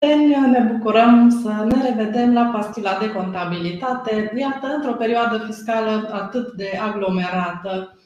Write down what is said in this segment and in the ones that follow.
Ne bucurăm să ne revedem la pastila de contabilitate. Iată, într-o perioadă fiscală atât de aglomerată,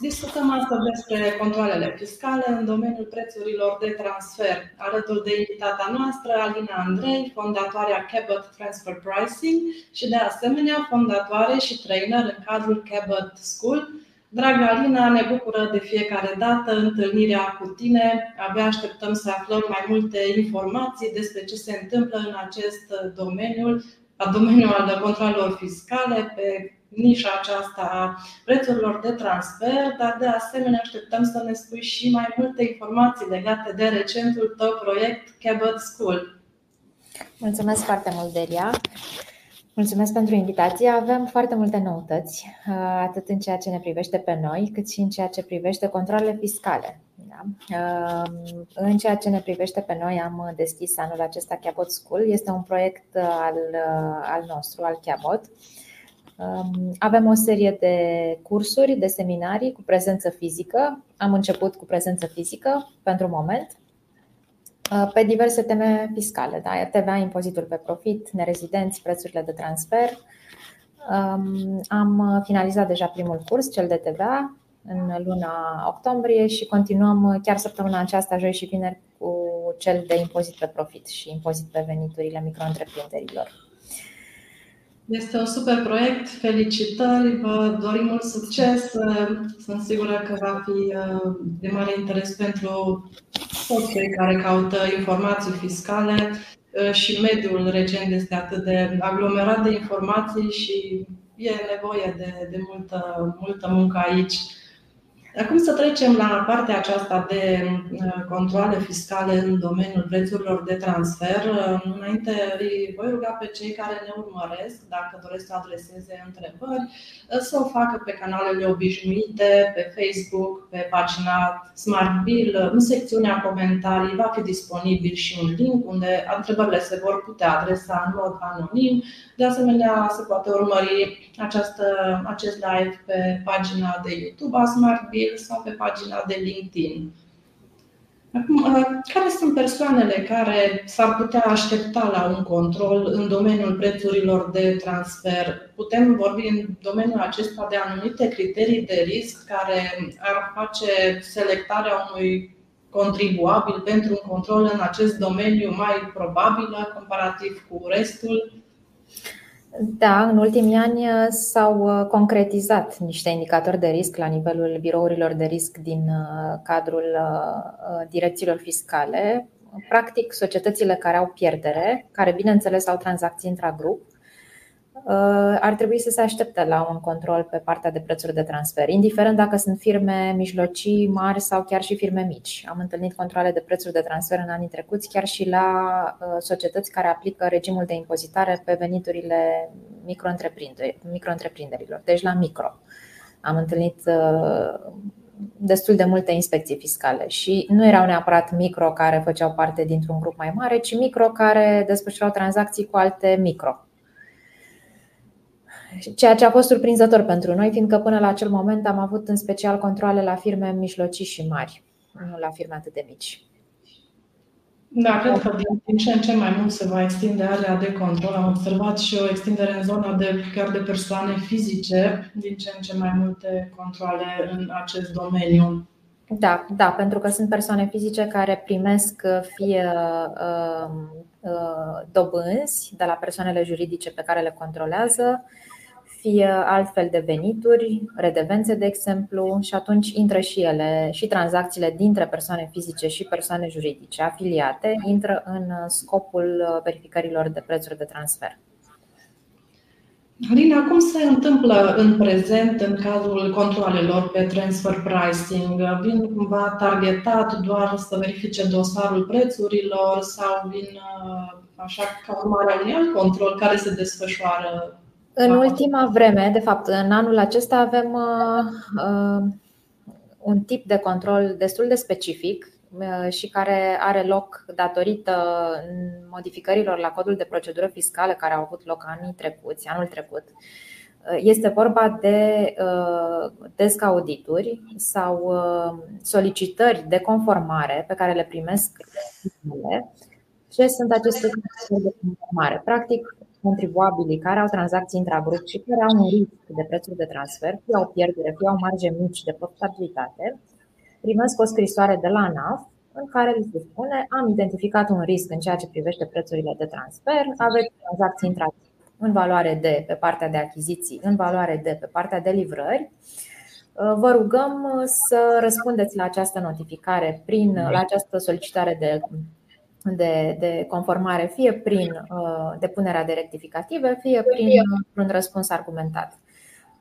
discutăm astăzi despre controlele fiscale în domeniul prețurilor de transfer, alături de invitata noastră, Alina Andrei, fondatoarea Cabot Transfer Pricing și, de asemenea, fondatoare și trainer în cadrul Cabot School, Dragă Alina, ne bucură de fiecare dată întâlnirea cu tine. Abia așteptăm să aflăm mai multe informații despre ce se întâmplă în acest domeniu, a domeniul al controlelor fiscale, pe nișa aceasta a prețurilor de transfer, dar de asemenea așteptăm să ne spui și mai multe informații legate de recentul tău proiect Cabot School. Mulțumesc foarte mult, Delia! Mulțumesc pentru invitație. Avem foarte multe noutăți, uh, atât în ceea ce ne privește pe noi, cât și în ceea ce privește controlele fiscale. Da? Uh, în ceea ce ne privește pe noi, am deschis anul acesta Cabot School. Este un proiect al, uh, al nostru, al Cabot. Um, avem o serie de cursuri, de seminarii cu prezență fizică. Am început cu prezență fizică pentru moment Uh, pe diverse teme fiscale, da? TVA, impozitul pe profit, nerezidenți, prețurile de transfer. Um, am finalizat deja primul curs, cel de TVA, în luna octombrie și continuăm chiar săptămâna aceasta, joi și vineri, cu cel de impozit pe profit și impozit pe veniturile micro-întreprinderilor. Este un super proiect, felicitări, vă dorim mult succes. Sunt sigură că va fi uh, de mare interes pentru toți cei care caută informații fiscale uh, și mediul recent este atât de aglomerat de informații și e nevoie de, de multă, multă muncă aici. Acum să trecem la partea aceasta de uh, controle fiscale în domeniul prețurilor de transfer. Uh, înainte îi voi ruga pe cei care ne urmăresc, dacă doresc să adreseze întrebări, uh, să o facă pe canalele obișnuite, pe Facebook, pe pagina Smart Bill. În secțiunea comentarii va fi disponibil și un link unde întrebările se vor putea adresa în mod anonim. De asemenea, se poate urmări această, acest live pe pagina de YouTube a Smart Bill sau pe pagina de LinkedIn. Acum, uh, care sunt persoanele care s-ar putea aștepta la un control în domeniul prețurilor de transfer? Putem vorbi în domeniul acesta de anumite criterii de risc care ar face selectarea unui contribuabil pentru un control în acest domeniu mai probabilă comparativ cu restul? Da, în ultimii ani uh, s-au uh, concretizat niște indicatori de risc la nivelul birourilor de risc din uh, cadrul direcțiilor fiscale. Practic, societățile care au pierdere, care bineînțeles au tranzacții intragrup, Uh, ar trebui să se aștepte la un control pe partea de prețuri de transfer, indiferent dacă sunt firme mijlocii, mari sau chiar și firme mici. Am întâlnit controle de prețuri de transfer în anii trecuți, chiar și la uh, societăți care aplică regimul de impozitare pe veniturile micro-întreprinderilor, deci la micro. Am întâlnit uh, destul de multe inspecții fiscale și nu erau neapărat micro care făceau parte dintr-un grup mai mare, ci micro care desfășurau tranzacții cu alte micro Ceea ce a fost surprinzător pentru noi, fiindcă până la acel moment am avut în special controle la firme mijlocii și mari, nu la firme atât de mici. Da, cred că din ce în ce mai mult se va extinde area de control. Am observat și o extindere în zona de chiar de persoane fizice, din ce în ce mai multe controle în acest domeniu. Da, da, pentru că sunt persoane fizice care primesc fie uh, uh, dobânzi de la persoanele juridice pe care le controlează, fie altfel de venituri, redevențe, de exemplu, și atunci intră și ele, și tranzacțiile dintre persoane fizice și persoane juridice afiliate, intră în scopul verificărilor de prețuri de transfer. Alina, cum se întâmplă în prezent în cazul controlelor pe transfer pricing? Vin cumva targetat doar să verifice dosarul prețurilor sau vin așa ca urmare a unui alt control care se desfășoară în ultima vreme, de fapt, în anul acesta avem uh, uh, un tip de control destul de specific uh, și care are loc datorită modificărilor la codul de procedură fiscală care au avut loc anii trecuți, anul trecut. Este vorba de desk audituri sau solicitări de conformare pe care le primesc Ce sunt aceste notificări de conformare? Practic, contribuabilii care au tranzacții intragrup și care au un risc de prețuri de transfer, fie au pierdere, fie au marge mici de profitabilitate, primesc o scrisoare de la ANAF în care li se spune am identificat un risc în ceea ce privește prețurile de transfer, aveți tranzacții intragrup în valoare de pe partea de achiziții, în valoare de pe partea de livrări. Vă rugăm să răspundeți la această notificare prin la această solicitare de de, de conformare, fie prin uh, depunerea de rectificative, fie prin un răspuns argumentat.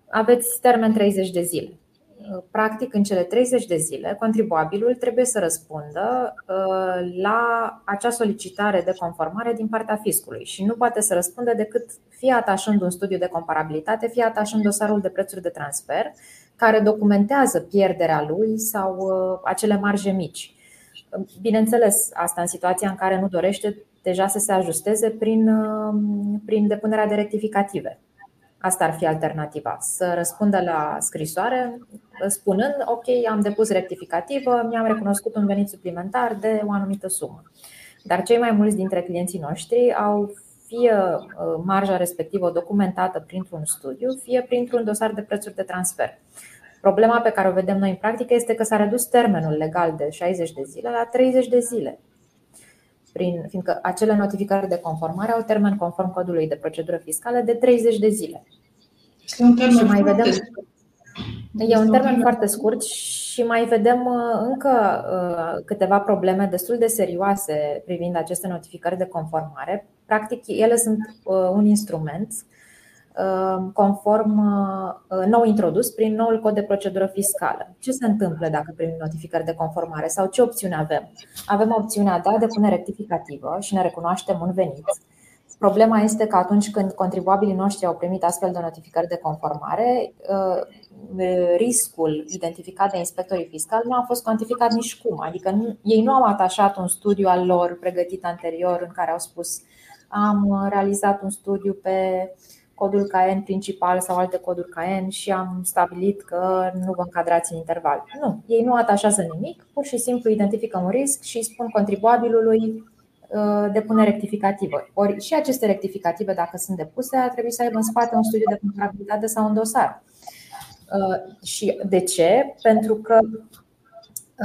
Aveți termen 30 de zile. Uh, practic, în cele 30 de zile, contribuabilul trebuie să răspundă uh, la acea solicitare de conformare din partea fiscului și nu poate să răspundă decât fie atașând un studiu de comparabilitate, fie atașând dosarul de prețuri de transfer, care documentează pierderea lui sau uh, acele marje mici. Bineînțeles, asta în situația în care nu dorește deja să se ajusteze prin, um, prin depunerea de rectificative. Asta ar fi alternativa. Să răspundă la scrisoare spunând, ok, am depus rectificativă, mi-am recunoscut un venit suplimentar de o anumită sumă. Dar cei mai mulți dintre clienții noștri au fie uh, marja respectivă documentată printr-un studiu, fie printr-un dosar de prețuri de transfer. Problema pe care o vedem noi în practică este că s-a redus termenul legal de 60 de zile la 30 de zile. Prin, fiindcă acele notificări de conformare au termen conform codului de procedură fiscală de 30 de zile. Este un termen și mai vedem, E un termen foarte scurt și mai vedem uh, încă uh, câteva probleme destul de serioase privind aceste notificări de conformare. Practic, ele sunt uh, un instrument Uh, conform uh, nou introdus prin noul cod de procedură fiscală. Ce se întâmplă dacă primim notificări de conformare sau ce opțiune avem? Avem opțiunea de a depune rectificativă și ne recunoaștem un venit. Problema este că atunci când contribuabilii noștri au primit astfel de notificări de conformare, uh, riscul identificat de inspectorii fiscali nu a fost cuantificat nici cum. Adică ei nu au atașat un studiu al lor pregătit anterior în care au spus am realizat un studiu pe codul KN principal sau alte coduri KN și am stabilit că nu vă încadrați în interval. Nu, ei nu atașează nimic, pur și simplu identifică un risc și spun contribuabilului uh, depune rectificativă. Ori și aceste rectificative, dacă sunt depuse, ar trebui să aibă în spate un studiu de comparabilitate sau un dosar. Uh, și de ce? Pentru că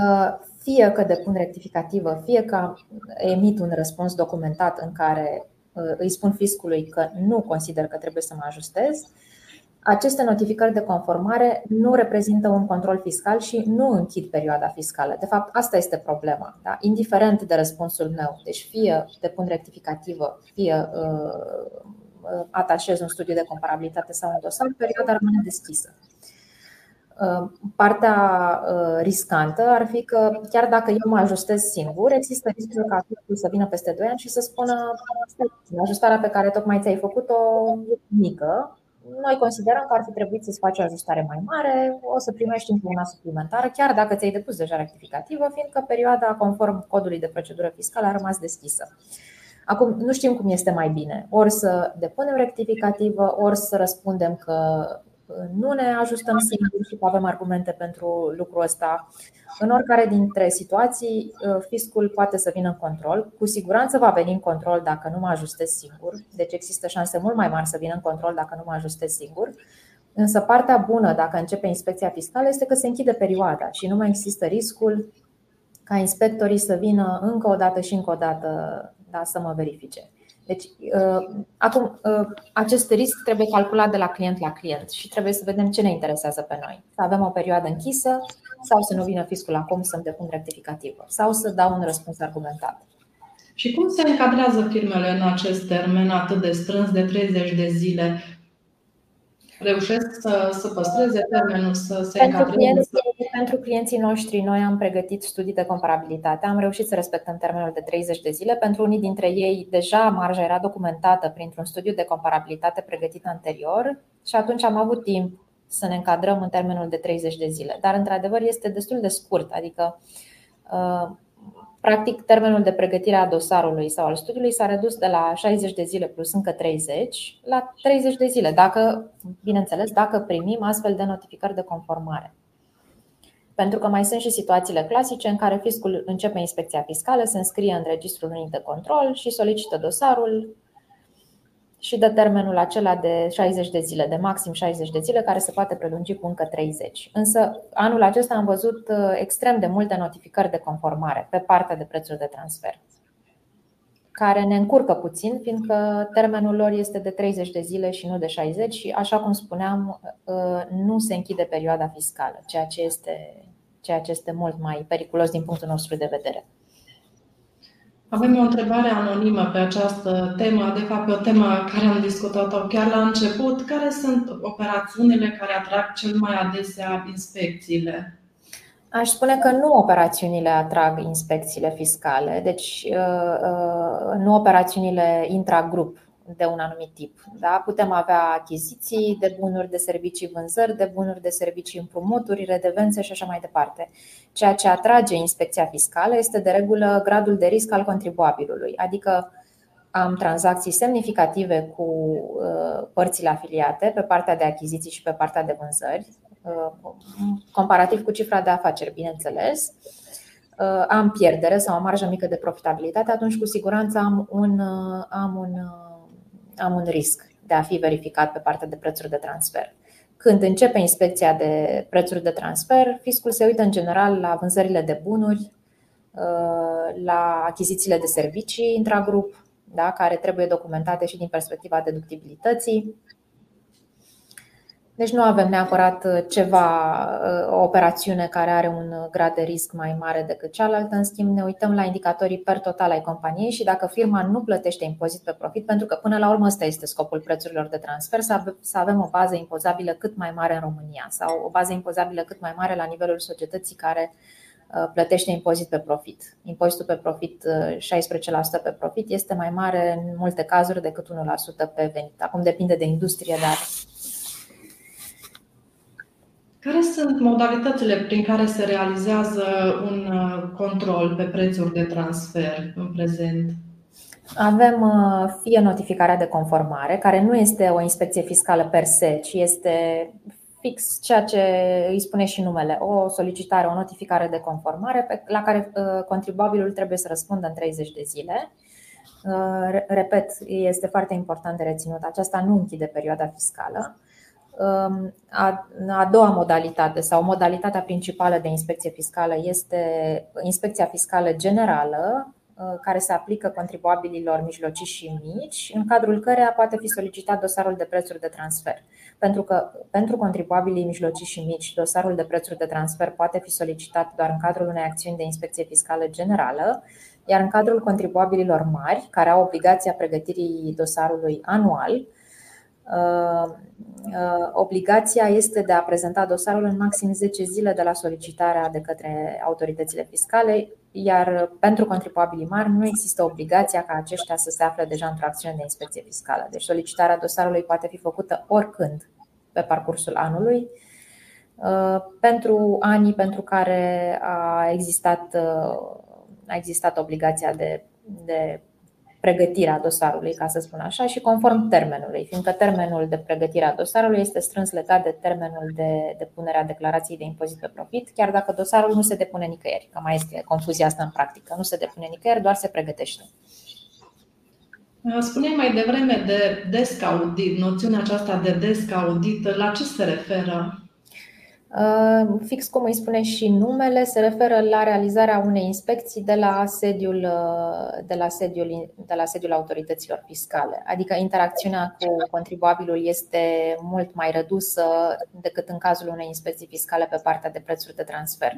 uh, fie că depun rectificativă, fie că emit un răspuns documentat în care Uh, îi spun fiscului că nu consider că trebuie să mă ajustez, aceste notificări de conformare nu reprezintă un control fiscal și nu închid perioada fiscală. De fapt, asta este problema. Da? Indiferent de răspunsul meu, deci fie depun rectificativă, fie uh, uh atașez un studiu de comparabilitate sau un dosar, perioada rămâne deschisă. Uh, partea uh, riscantă ar fi că chiar dacă eu mă ajustez singur, există riscul ca fiscul să vină peste 2 ani și să spună ajustarea pe care tocmai ți-ai făcut-o e mică. Noi considerăm că ar fi trebuit să-ți faci o ajustare mai mare, o să primești încă una suplimentară, chiar dacă ți-ai depus deja rectificativă, fiindcă perioada conform codului de procedură fiscală a rămas deschisă. Acum, nu știm cum este mai bine. Ori să depunem rectificativă, ori să răspundem că nu ne ajustăm singuri și că avem argumente pentru lucrul ăsta. În oricare dintre situații, uh, fiscul poate să vină în control. Cu siguranță va veni în control dacă nu mă ajustez singur. Deci există șanse mult mai mari să vină în control dacă nu mă ajustez singur. Însă partea bună dacă începe inspecția fiscală este că se închide perioada și nu mai există riscul ca inspectorii să vină încă o dată și încă o dată da, să mă verifice. Deci, uh, acum, uh, acest risc trebuie calculat de la client la client și trebuie să vedem ce ne interesează pe noi. Să avem o perioadă închisă sau să nu vină fiscul acum să-mi depun rectificativă sau să dau un răspuns argumentat. Și cum se încadrează firmele în acest termen atât de strâns de 30 de zile reușesc să, să păstreze termenul, să se pentru clienții, pentru clienții noștri, noi am pregătit studii de comparabilitate. Am reușit să respectăm termenul de 30 de zile. Pentru unii dintre ei, deja marja era documentată printr-un studiu de comparabilitate pregătit anterior și atunci am avut timp să ne încadrăm în termenul de 30 de zile. Dar, într-adevăr, este destul de scurt. Adică uh, Practic, termenul de pregătire a dosarului sau al studiului s-a redus de la 60 de zile plus încă 30 la 30 de zile, dacă, bineînțeles, dacă primim astfel de notificări de conformare. Pentru că mai sunt și situațiile clasice în care fiscul începe inspecția fiscală, se înscrie în registrul unic de control și solicită dosarul și de termenul acela de 60 de zile, de maxim 60 de zile, care se poate prelungi cu încă 30. Însă anul acesta am văzut uh, extrem de multe notificări de conformare pe partea de prețuri de transfer care ne încurcă puțin, fiindcă termenul lor este de 30 de zile și nu de 60 și, așa cum spuneam, uh, nu se închide perioada fiscală, ceea ce este, ceea ce este mult mai periculos din punctul nostru de vedere. Avem o întrebare anonimă pe această temă, de fapt pe o temă care am discutat-o chiar la început. Care sunt operațiunile care atrag cel mai adesea inspecțiile? Aș spune că nu operațiunile atrag inspecțiile fiscale, deci uh, uh, nu operațiunile intragrup de un anumit tip. Da? Putem avea achiziții de bunuri, de servicii vânzări, de bunuri, de servicii împrumuturi, redevențe și așa mai departe. Ceea ce atrage inspecția fiscală este de regulă gradul de risc al contribuabilului, adică am tranzacții semnificative cu uh, părțile afiliate pe partea de achiziții și pe partea de vânzări, uh, comparativ cu cifra de afaceri, bineînțeles. Uh, am pierdere sau o marjă mică de profitabilitate, atunci cu siguranță am un, am un, am un risc de a fi verificat pe partea de prețuri de transfer. Când începe inspecția de prețuri de transfer, fiscul se uită în general la vânzările de bunuri, la achizițiile de servicii intragrup, da, care trebuie documentate și din perspectiva deductibilității. Deci nu avem neapărat uh, ceva, uh, o operațiune care are un grad de risc mai mare decât cealaltă. În schimb, ne uităm la indicatorii per total ai companiei și dacă firma nu plătește impozit pe profit, pentru că până la urmă ăsta este scopul prețurilor de transfer, să avem o bază impozabilă cât mai mare în România sau o bază impozabilă cât mai mare la nivelul societății care Uh, plătește impozit pe profit. Impozitul pe profit, 16% uh, pe profit, este mai mare în multe cazuri decât 1% pe venit. Acum depinde de industrie, dar. Care sunt modalitățile prin care se realizează un uh, control pe prețuri de transfer în prezent? Avem fie notificarea de conformare, care nu este o inspecție fiscală per se, ci este fix ceea ce îi spune și numele, o solicitare, o notificare de conformare la care uh, contribuabilul trebuie să răspundă în 30 de zile. Uh, repet, este foarte important de reținut, aceasta nu închide perioada fiscală. Um, a, a doua modalitate sau modalitatea principală de inspecție fiscală este inspecția fiscală generală, Uh, care se aplică contribuabililor mijlocii și mici, în cadrul căreia poate fi solicitat dosarul de prețuri de transfer. Pentru că pentru contribuabilii mijlocii și mici, dosarul de prețuri de transfer poate fi solicitat doar în cadrul unei acțiuni de inspecție fiscală generală, iar în cadrul contribuabililor mari, care au obligația pregătirii dosarului anual, uh, uh, obligația este de a prezenta dosarul în maxim 10 zile de la solicitarea de către autoritățile fiscale, iar pentru contribuabilii mari nu există obligația ca aceștia să se afle deja într-o acțiune de inspecție fiscală. Deci solicitarea dosarului poate fi făcută oricând pe parcursul anului. Uh, pentru anii pentru care a existat, uh, a existat obligația de, de pregătirea dosarului, ca să spun așa, și conform termenului, fiindcă termenul de pregătire a dosarului este strâns legat de termenul de depunere a declarației de impozit pe profit, chiar dacă dosarul nu se depune nicăieri, că mai este confuzia asta în practică, nu se depune nicăieri, doar se pregătește. Spuneai mai devreme de desk audit, noțiunea aceasta de desk audit, la ce se referă? Uh, fix cum îi spune și numele, se referă la realizarea unei inspecții de la sediul, uh, de la sediul, de la sediul autorităților fiscale. Adică interacțiunea cu contribuabilul este mult mai redusă decât în cazul unei inspecții fiscale pe partea de prețuri de transfer.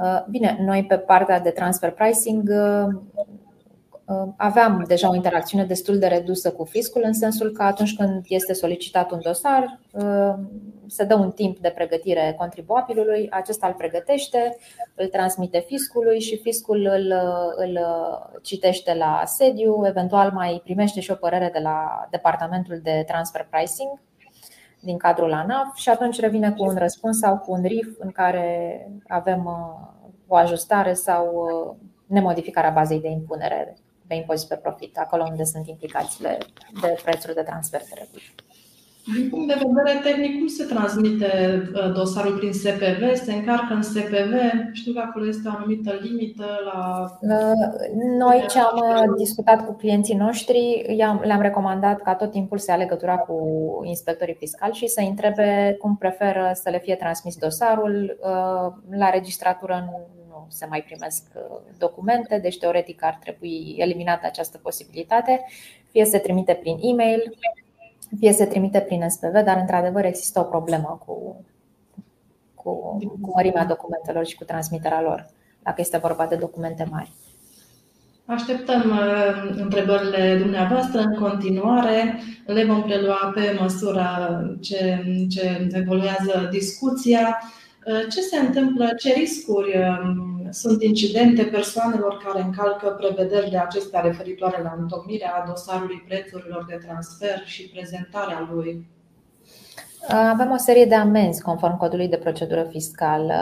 Uh, bine, noi pe partea de transfer pricing aveam deja o interacțiune destul de redusă cu fiscul, în sensul că atunci când este solicitat un dosar, se dă un timp de pregătire contribuabilului, acesta îl pregătește, îl transmite fiscului și fiscul îl, îl citește la sediu, eventual mai primește și o părere de la departamentul de transfer pricing din cadrul ANAF și atunci revine cu un răspuns sau cu un RIF în care avem o ajustare sau nemodificarea bazei de impunere de impozit pe profit, acolo unde sunt implicațiile de prețuri de transfer de regulă. Din punct de vedere tehnic, cum se transmite uh, dosarul prin SPV? Se încarcă în SPV? Știu că acolo este o anumită limită la. Uh, noi ce am uh, discutat cu clienții noștri, le-am recomandat ca tot timpul să ia legătura cu inspectorii fiscali și să întrebe cum preferă să le fie transmis dosarul. La registratură nu se mai primesc documente, deci teoretic ar trebui eliminată această posibilitate. Fie se trimite prin e-mail, fie se trimite prin SPV, dar într-adevăr există o problemă cu, cu, cu mărimea documentelor și cu transmiterea lor, dacă este vorba de documente mari. Așteptăm uh, întrebările dumneavoastră în continuare. Le vom prelua pe măsură ce, ce evoluează discuția. Uh, ce se întâmplă, ce riscuri um, sunt incidente persoanelor care încalcă prevederile acestea referitoare la întocmirea dosarului prețurilor de transfer și prezentarea lui? Uh, avem o serie de amenzi conform codului de procedură fiscală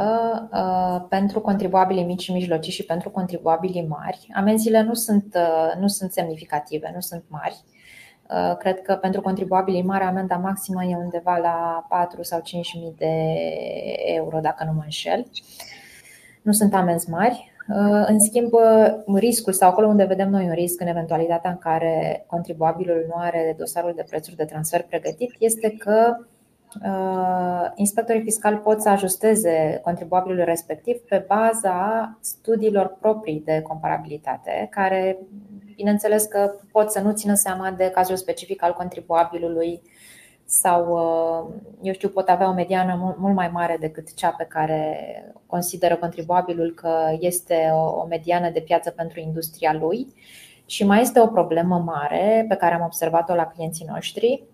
uh, pentru contribuabilii mici și mijlocii și pentru contribuabilii mari. Amenziile nu sunt, nu sunt semnificative, nu sunt mari. Uh, cred că pentru contribuabilii mari amenda maximă e undeva la 4 sau 5 mii de euro, dacă nu mă înșel. Nu sunt amenzi mari. Uh, în schimb, riscul sau acolo unde vedem noi un risc în eventualitatea în care contribuabilul nu are dosarul de prețuri de transfer pregătit este că uh, inspectorii fiscali pot să ajusteze contribuabilul respectiv pe baza studiilor proprii de comparabilitate, care Bineînțeles că pot să nu țină seama de cazul specific al contribuabilului sau, uh, eu știu, pot avea o mediană mult mai mare decât cea pe care consideră contribuabilul că este o mediană de piață pentru industria lui. Și mai este o problemă mare pe care am observat-o la clienții noștri.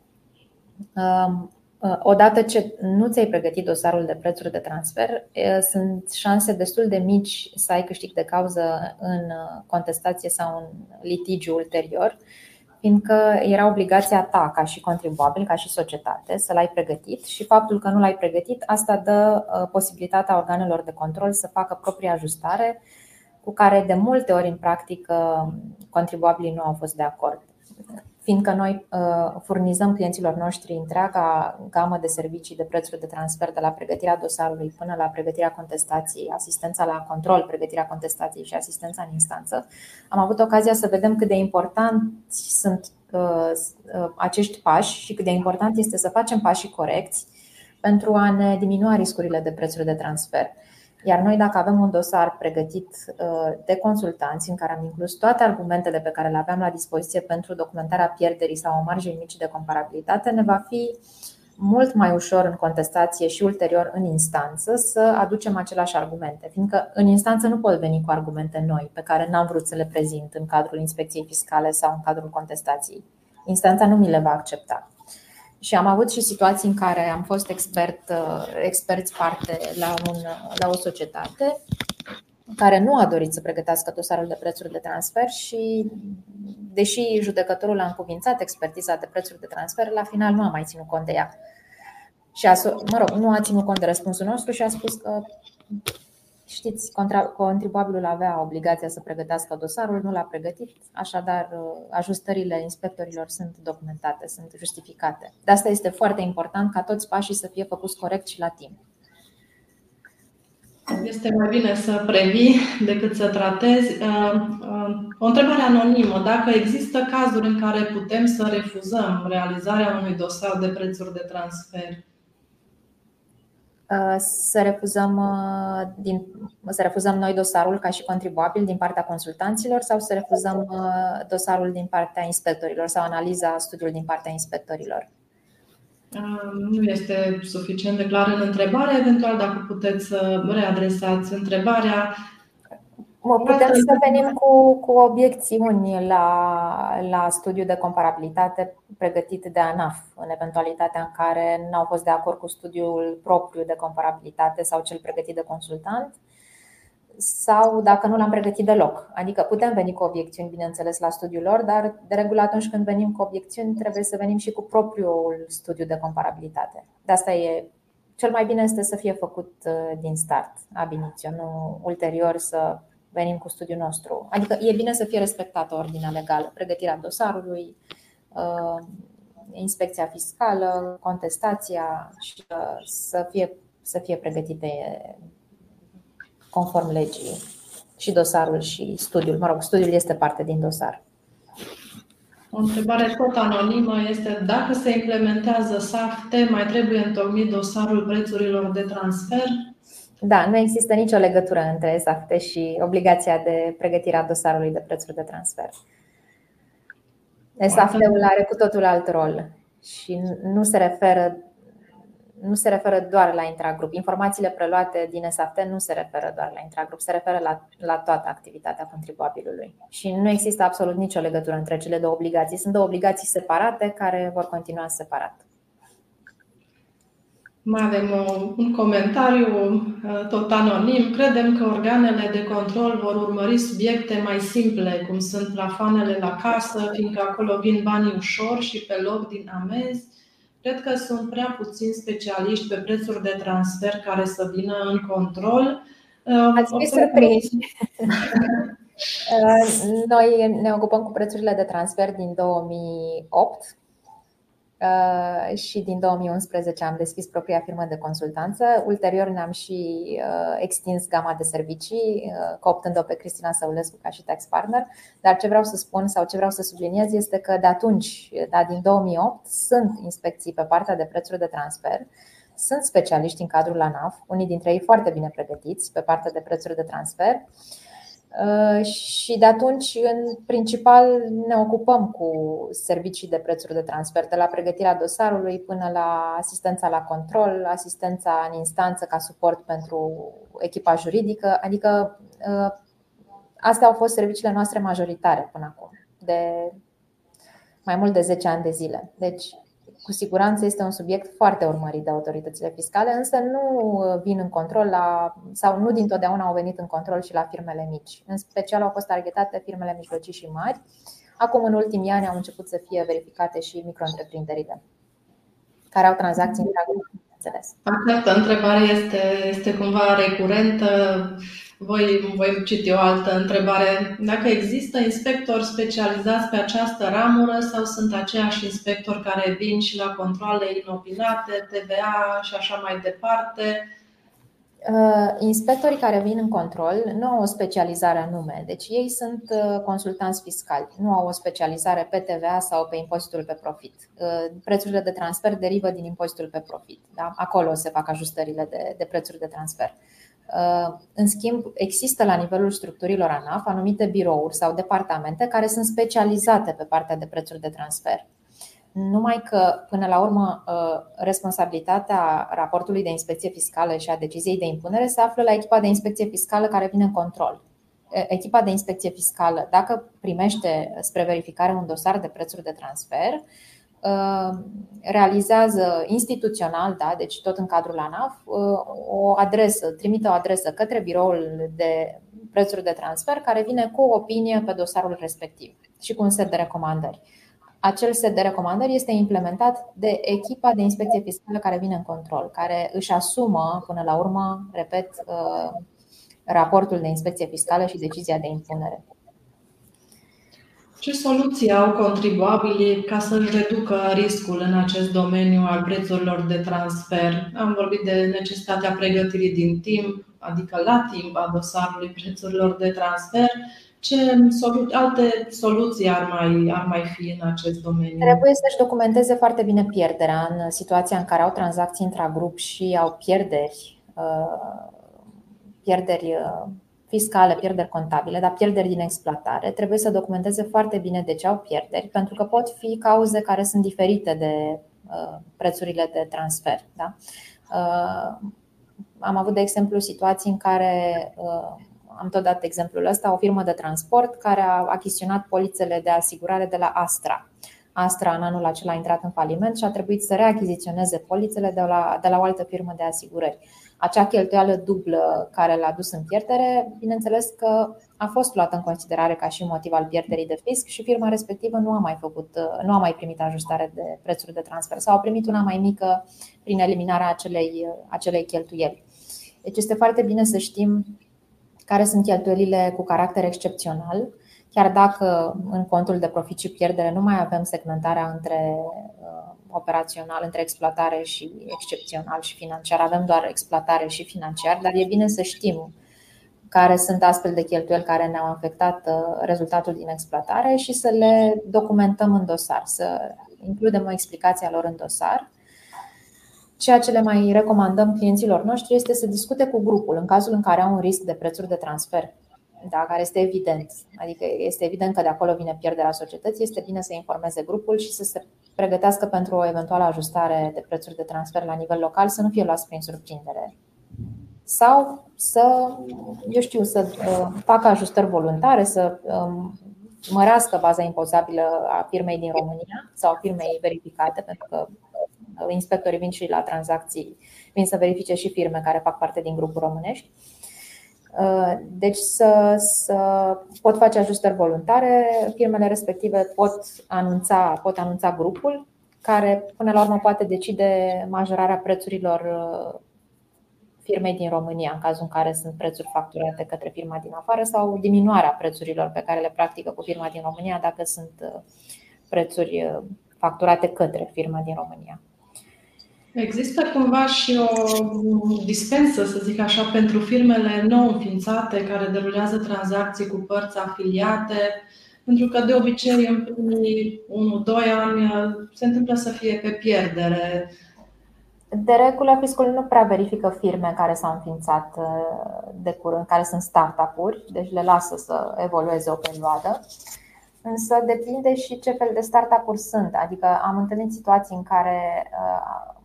Um, Uh, odată ce nu ți-ai pregătit dosarul de prețuri de transfer, uh, sunt șanse destul de mici să ai câștig de cauză în uh, contestație sau în litigiu ulterior, fiindcă era obligația ta ca și contribuabil, ca și societate, să l-ai pregătit și faptul că nu l-ai pregătit, asta dă posibilitatea organelor de control să facă propria ajustare, cu care de multe ori în practică contribuabilii nu au fost de acord fiindcă noi uh, furnizăm clienților noștri întreaga gamă de servicii de prețuri de transfer, de la pregătirea dosarului până la pregătirea contestației, asistența la control, pregătirea contestației și asistența în instanță, am avut ocazia să vedem cât de importanți sunt uh, uh, acești pași și cât de important este să facem pașii corecți pentru a ne diminua riscurile de prețuri de transfer. Iar noi, dacă avem un dosar pregătit uh, de consultanți în care am inclus toate argumentele pe care le aveam la dispoziție pentru documentarea pierderii sau o marjă mici de comparabilitate, ne va fi mult mai ușor în contestație și ulterior în instanță să aducem aceleași argumente, fiindcă în instanță nu pot veni cu argumente noi pe care n-am vrut să le prezint în cadrul inspecției fiscale sau în cadrul contestației. Instanța nu mi le va accepta. Și am avut și situații în care am fost expert, uh, experți parte la, un, la o societate care nu a dorit să pregătească dosarul de prețuri de transfer și, deși judecătorul a încuvințat expertiza de prețuri de transfer, la final nu a mai ținut cont de ea. Și a, mă rog, nu a ținut cont de răspunsul nostru și a spus că Știți, contribuabilul avea obligația să pregătească dosarul, nu l-a pregătit, așadar uh, ajustările inspectorilor sunt documentate, sunt justificate. De asta este foarte important ca toți pașii să fie făcuți corect și la timp. Este mai bine să previi decât să tratezi. Uh, uh, o întrebare anonimă. Dacă există cazuri în care putem să refuzăm realizarea unui dosar de prețuri de transfer, Uh, să refuzăm, uh, din, să refuzăm noi dosarul ca și contribuabil din partea consultanților sau să refuzăm uh, dosarul din partea inspectorilor sau analiza studiului din partea inspectorilor? Nu este suficient de clar în întrebare. Eventual, dacă puteți să readresați întrebarea, Putem să venim cu, cu obiecțiuni la, la studiul de comparabilitate pregătit de ANAF, în eventualitatea în care nu au fost de acord cu studiul propriu de comparabilitate sau cel pregătit de consultant, sau dacă nu l-am pregătit deloc. Adică putem veni cu obiecțiuni, bineînțeles, la studiul lor, dar de regulă atunci când venim cu obiecțiuni trebuie să venim și cu propriul studiu de comparabilitate. De asta e cel mai bine este să fie făcut uh, din start, ab initio, nu ulterior să venim cu studiul nostru. Adică e bine să fie respectată ordinea legală, pregătirea dosarului, uh, inspecția fiscală, contestația și să fie, să fie pregătite conform legii și dosarul și studiul. Mă rog, studiul este parte din dosar. O întrebare tot anonimă este dacă se implementează SAFT, mai trebuie întocmit dosarul prețurilor de transfer? Da, nu există nicio legătură între SAFT și obligația de pregătire a dosarului de prețuri de transfer. SAFT-ul are cu totul alt rol și nu se referă nu se referă doar la intragrup. Informațiile preluate din SAFT nu se referă doar la intragrup, se referă la, la toată activitatea contribuabilului. Și nu există absolut nicio legătură între cele două obligații. Sunt două obligații separate care vor continua separat. Mai avem un comentariu uh, tot anonim. Credem că organele de control vor urmări subiecte mai simple, cum sunt plafoanele la casă, fiindcă acolo vin banii ușor și pe loc din amenzi Cred că sunt prea puțini specialiști pe prețuri de transfer care să vină în control. Ați fi surprinși. Noi ne ocupăm cu prețurile de transfer din 2008 Uh, și din 2011 am deschis propria firmă de consultanță. Ulterior ne-am și uh, extins gama de servicii, uh, cooptând-o pe Cristina Săulescu ca și tax partner. Dar ce vreau să spun sau ce vreau să subliniez este că de atunci, da, din 2008, sunt inspecții pe partea de prețuri de transfer. Sunt specialiști în cadrul ANAF, unii dintre ei foarte bine pregătiți pe partea de prețuri de transfer. Uh, și de atunci, în principal, ne ocupăm cu servicii de prețuri de transfer, de la pregătirea dosarului până la asistența la control, asistența în instanță ca suport pentru echipa juridică. Adică, uh, astea au fost serviciile noastre majoritare până acum, de mai mult de 10 ani de zile. Deci, cu siguranță este un subiect foarte urmărit de autoritățile fiscale, însă nu vin în control la, sau nu dintotdeauna au venit în control și la firmele mici. În special au fost targetate firmele mijlocii și mari. Acum, în ultimii ani, au început să fie verificate și micro-întreprinderile care au tranzacții întreagă. Această întrebare este, este cumva recurentă voi, voi citi o altă întrebare. Dacă există inspectori specializați pe această ramură sau sunt aceiași inspectori care vin și la controle inopinate, TVA și așa mai departe? Uh, inspectorii care vin în control nu au o specializare anume, deci ei sunt uh, consultanți fiscali, nu au o specializare pe TVA sau pe impozitul pe profit. Uh, prețurile de transfer derivă din impozitul pe profit. Da? Acolo se fac ajustările de, de prețuri de transfer. Uh, în schimb, există la nivelul structurilor ANAF anumite birouri sau departamente care sunt specializate pe partea de prețuri de transfer. Numai că, până la urmă, uh, responsabilitatea raportului de inspecție fiscală și a deciziei de impunere se află la echipa de inspecție fiscală care vine în control. Echipa de inspecție fiscală, dacă primește spre verificare un dosar de prețuri de transfer, Uh, realizează instituțional, da, deci tot în cadrul ANAF, uh, o adresă, trimite o adresă către biroul de prețuri de transfer care vine cu o opinie pe dosarul respectiv și cu un set de recomandări. Acel set de recomandări este implementat de echipa de inspecție fiscală care vine în control, care își asumă până la urmă, repet, uh, raportul de inspecție fiscală și decizia de impunere. Ce soluții au contribuabilii ca să-și reducă riscul în acest domeniu al prețurilor de transfer? Am vorbit de necesitatea pregătirii din timp, adică la timp a dosarului prețurilor de transfer. Ce solu- alte soluții ar mai, ar mai fi în acest domeniu? Trebuie să-și documenteze foarte bine pierderea în situația în care au tranzacții intragrup și au pierderi, uh, pierderi uh, fiscale, pierderi contabile, dar pierderi din exploatare, trebuie să documenteze foarte bine de ce au pierderi, pentru că pot fi cauze care sunt diferite de uh, prețurile de transfer. Da? Uh, am avut, de exemplu, situații în care uh, am tot dat exemplul ăsta, o firmă de transport care a achiziționat polițele de asigurare de la Astra. Astra în anul acela a intrat în faliment și a trebuit să reachiziționeze polițele de la, de la o altă firmă de asigurări acea cheltuială dublă care l-a dus în pierdere, bineînțeles că a fost luată în considerare ca și motiv al pierderii de fisc și firma respectivă nu a mai făcut, nu a mai primit ajustare de prețuri de transfer sau a primit una mai mică prin eliminarea acelei, acelei cheltuieli. Deci este foarte bine să știm care sunt cheltuielile cu caracter excepțional Chiar dacă în contul de profit și pierdere nu mai avem segmentarea între operațional, între exploatare și excepțional și financiar, avem doar exploatare și financiar, dar e bine să știm care sunt astfel de cheltuieli care ne-au afectat rezultatul din exploatare și să le documentăm în dosar, să includem o explicație a lor în dosar. Ceea ce le mai recomandăm clienților noștri este să discute cu grupul în cazul în care au un risc de prețuri de transfer, da, care este evident. Adică este evident că de acolo vine pierderea societății, este bine să informeze grupul și să se pregătească pentru o eventuală ajustare de prețuri de transfer la nivel local, să nu fie luați prin surprindere. Sau să, eu știu, să uh, facă ajustări voluntare, să um, mărească baza impozabilă a firmei din România sau a firmei verificate, pentru că inspectorii vin și la tranzacții, vin să verifice și firme care fac parte din grupul românești. Uh, deci să, să pot face ajustări voluntare, firmele respective pot anunța, pot anunța grupul care până la urmă poate decide majorarea prețurilor uh, firmei din România, în cazul în care sunt prețuri facturate către firma din afară sau diminuarea prețurilor pe care le practică cu firma din România dacă sunt uh, prețuri facturate către firma din România. Există cumva și o dispensă, să zic așa, pentru firmele nou înființate care derulează tranzacții cu părți afiliate, pentru că de obicei în primii 1-2 ani se întâmplă să fie pe pierdere. De regulă, fiscul nu prea verifică firme care s-au înființat uh, de curând, care sunt startup-uri, deci le lasă să evolueze o perioadă. Însă depinde și ce fel de startup-uri sunt. Adică am întâlnit situații în care uh,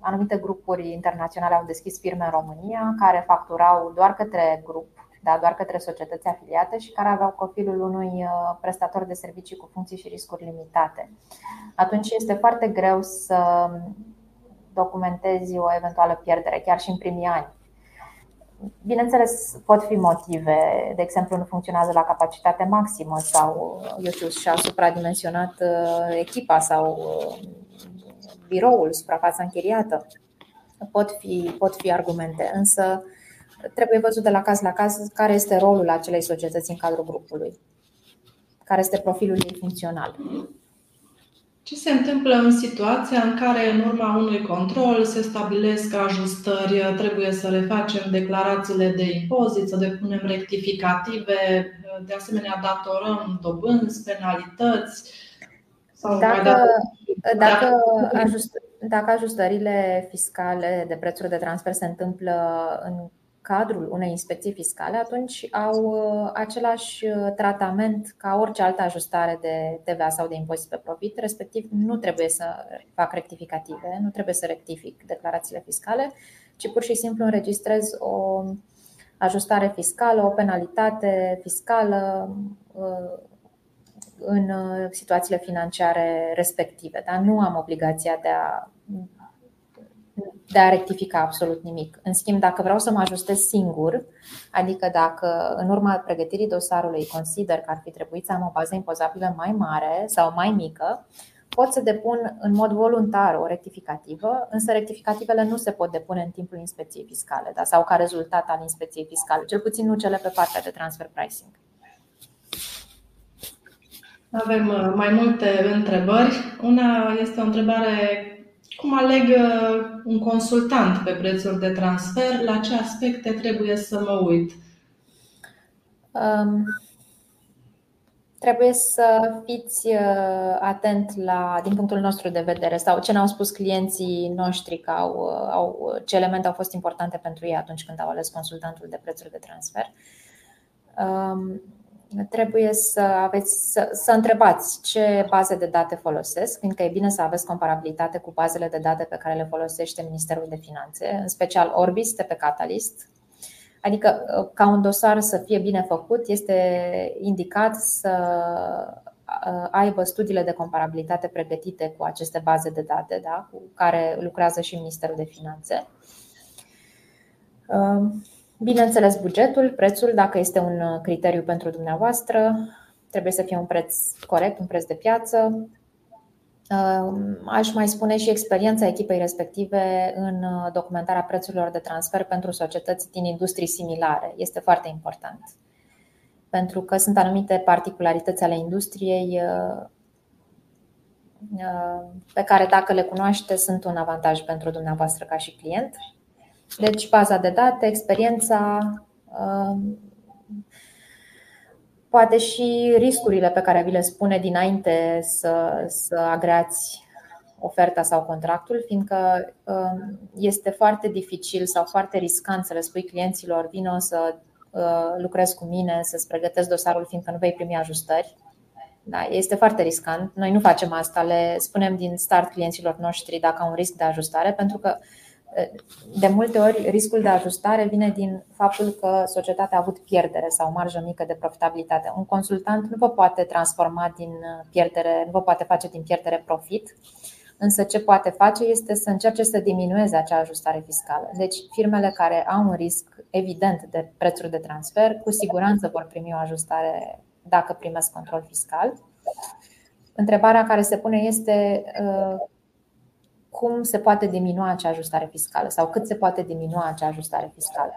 anumite grupuri internaționale au deschis firme în România care facturau doar către grup, da, doar către societăți afiliate și care aveau profilul unui uh, prestator de servicii cu funcții și riscuri limitate. Atunci este foarte greu să documentezi o eventuală pierdere, chiar și în primii ani. Bineînțeles, pot fi motive, de exemplu, nu funcționează la capacitate maximă sau, eu știu, și-a supradimensionat uh, echipa sau uh, biroul, suprafața închiriată. Pot fi, pot fi argumente, însă trebuie văzut de la caz la caz care este rolul acelei societăți în cadrul grupului, care este profilul ei funcțional. Ce se întâmplă în situația în care, în urma unui control, se stabilesc ajustări, trebuie să refacem declarațiile de impozit, să depunem rectificative, de asemenea datorăm dobânzi, penalități? Sau dacă, dacă, ajust, dacă ajustările fiscale de prețuri de transfer se întâmplă în cadrul unei inspecții fiscale, atunci au uh, același uh, tratament ca orice altă ajustare de TVA sau de impozit pe profit, respectiv nu trebuie să fac rectificative, nu trebuie să rectific declarațiile fiscale, ci pur și simplu înregistrez o ajustare fiscală, o penalitate fiscală uh, în uh, situațiile financiare respective. Dar nu am obligația de a, de a rectifica absolut nimic. În schimb, dacă vreau să mă ajustez singur, adică dacă în urma pregătirii dosarului consider că ar fi trebuit să am o bază impozabilă mai mare sau mai mică, pot să depun în mod voluntar o rectificativă, însă rectificativele nu se pot depune în timpul inspecției fiscale da? sau ca rezultat al inspecției fiscale, cel puțin nu cele pe partea de transfer pricing. Avem uh, mai multe întrebări. Una este o întrebare cum aleg uh, un consultant pe prețuri de transfer? La ce aspecte trebuie să mă uit? Um, trebuie să fiți uh, atent la, din punctul nostru de vedere, sau ce ne-au spus clienții noștri că au, au, ce elemente au fost importante pentru ei atunci când au ales consultantul de prețuri de transfer. Um, trebuie să, aveți, să, să întrebați ce baze de date folosesc, fiindcă e bine să aveți comparabilitate cu bazele de date pe care le folosește Ministerul de Finanțe, în special Orbis de pe Catalyst. Adică, ca un dosar să fie bine făcut, este indicat să aibă studiile de comparabilitate pregătite cu aceste baze de date, da, cu care lucrează și Ministerul de Finanțe. Bineînțeles, bugetul, prețul, dacă este un uh, criteriu pentru dumneavoastră, trebuie să fie un preț corect, un preț de piață. Uh, aș mai spune și experiența echipei respective în uh, documentarea prețurilor de transfer pentru societăți din industrii similare. Este foarte important. pentru că sunt anumite particularități ale industriei pe care dacă le cunoaște sunt un avantaj pentru dumneavoastră ca și client. Deci baza de date, experiența, poate și riscurile pe care vi le spune dinainte să, să agreați oferta sau contractul, fiindcă um, este foarte dificil sau foarte riscant să le spui clienților vină să uh, lucrezi cu mine, să-ți pregătesc dosarul, fiindcă nu vei primi ajustări. Da, este foarte riscant. Noi nu facem asta, le spunem din start clienților noștri dacă au un risc de ajustare, pentru că de multe ori riscul de ajustare vine din faptul că societatea a avut pierdere sau marjă mică de profitabilitate. Un consultant nu vă poate transforma din pierdere, nu vă poate face din pierdere profit, însă ce poate face este să încerce să diminueze acea ajustare fiscală. Deci firmele care au un risc evident de prețuri de transfer, cu siguranță vor primi o ajustare dacă primesc control fiscal. Întrebarea care se pune este cum se poate diminua acea ajustare fiscală sau cât se poate diminua acea ajustare fiscală.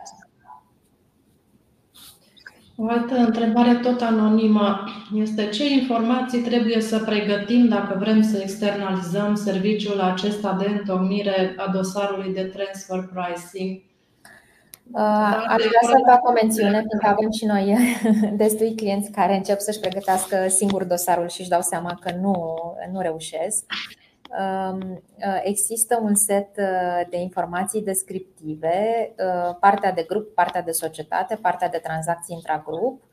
O altă întrebare tot anonimă este ce informații trebuie să pregătim dacă vrem să externalizăm serviciul acesta de întocmire a dosarului de transfer pricing? Uh, aș vrea să fac o mențiune, pentru că avem și noi destui clienți care încep să-și pregătească singur dosarul și își dau seama că nu, nu reușesc. Um, uh, există un set uh, de informații descriptive, uh, partea de grup, partea de societate, partea de tranzacții intragrup,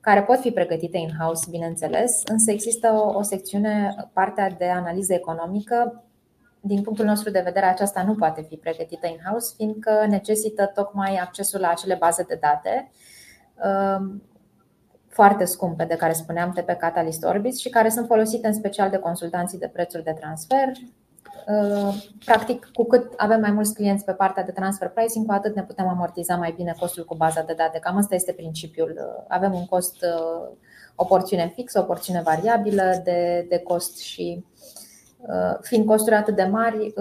care pot fi pregătite in-house, bineînțeles, însă există o, o secțiune, partea de analiză economică. Din punctul nostru de vedere, aceasta nu poate fi pregătită in-house, fiindcă necesită tocmai accesul la acele baze de date um, foarte scumpe de care spuneam de pe Catalyst Orbis și care sunt folosite în special de consultanții de prețuri de transfer. Uh, practic, cu cât avem mai mulți clienți pe partea de transfer pricing, cu atât ne putem amortiza mai bine costul cu baza de date. Cam asta este principiul. Uh, avem un cost, uh, o porțiune fixă, o porțiune variabilă de, de cost și fiind costuri atât de mari,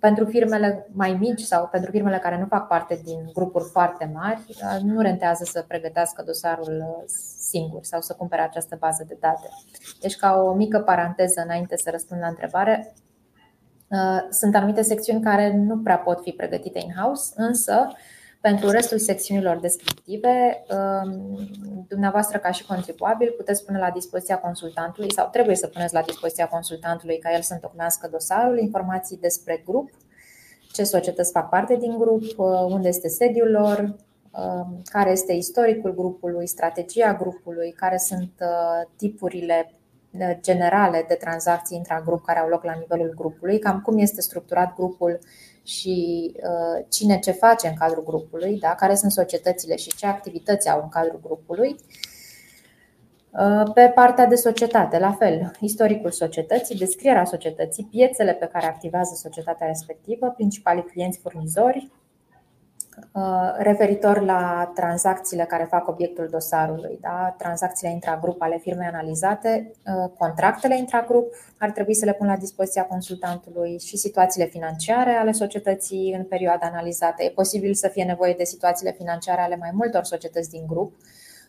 pentru firmele mai mici sau pentru firmele care nu fac parte din grupuri foarte mari, nu rentează să pregătească dosarul uh, singur sau să cumpere această bază de date. Deci, ca o mică paranteză înainte să răspund la întrebare, uh, sunt anumite secțiuni care nu prea pot fi pregătite in-house, însă pentru restul secțiunilor descriptive, um, dumneavoastră ca și contribuabil puteți pune la dispoziția consultantului sau trebuie să puneți la dispoziția consultantului ca el să întocmească dosarul, informații despre grup, ce societăți fac parte din grup, uh, unde este sediul lor, um, care este istoricul grupului, strategia grupului, care sunt uh, tipurile uh, generale de tranzacții intragrup care au loc la nivelul grupului, cam cum este structurat grupul și uh, cine ce face în cadrul grupului, da? care sunt societățile și ce activități au în cadrul grupului. Uh, pe partea de societate, la fel, istoricul societății, descrierea societății, piețele pe care activează societatea respectivă, principalii clienți furnizori, Uh, referitor la tranzacțiile care fac obiectul dosarului, da? tranzacțiile intragrup ale firmei analizate, uh, contractele intragrup ar trebui să le pun la dispoziția consultantului și situațiile financiare ale societății în perioada analizată. E posibil să fie nevoie de situațiile financiare ale mai multor societăți din grup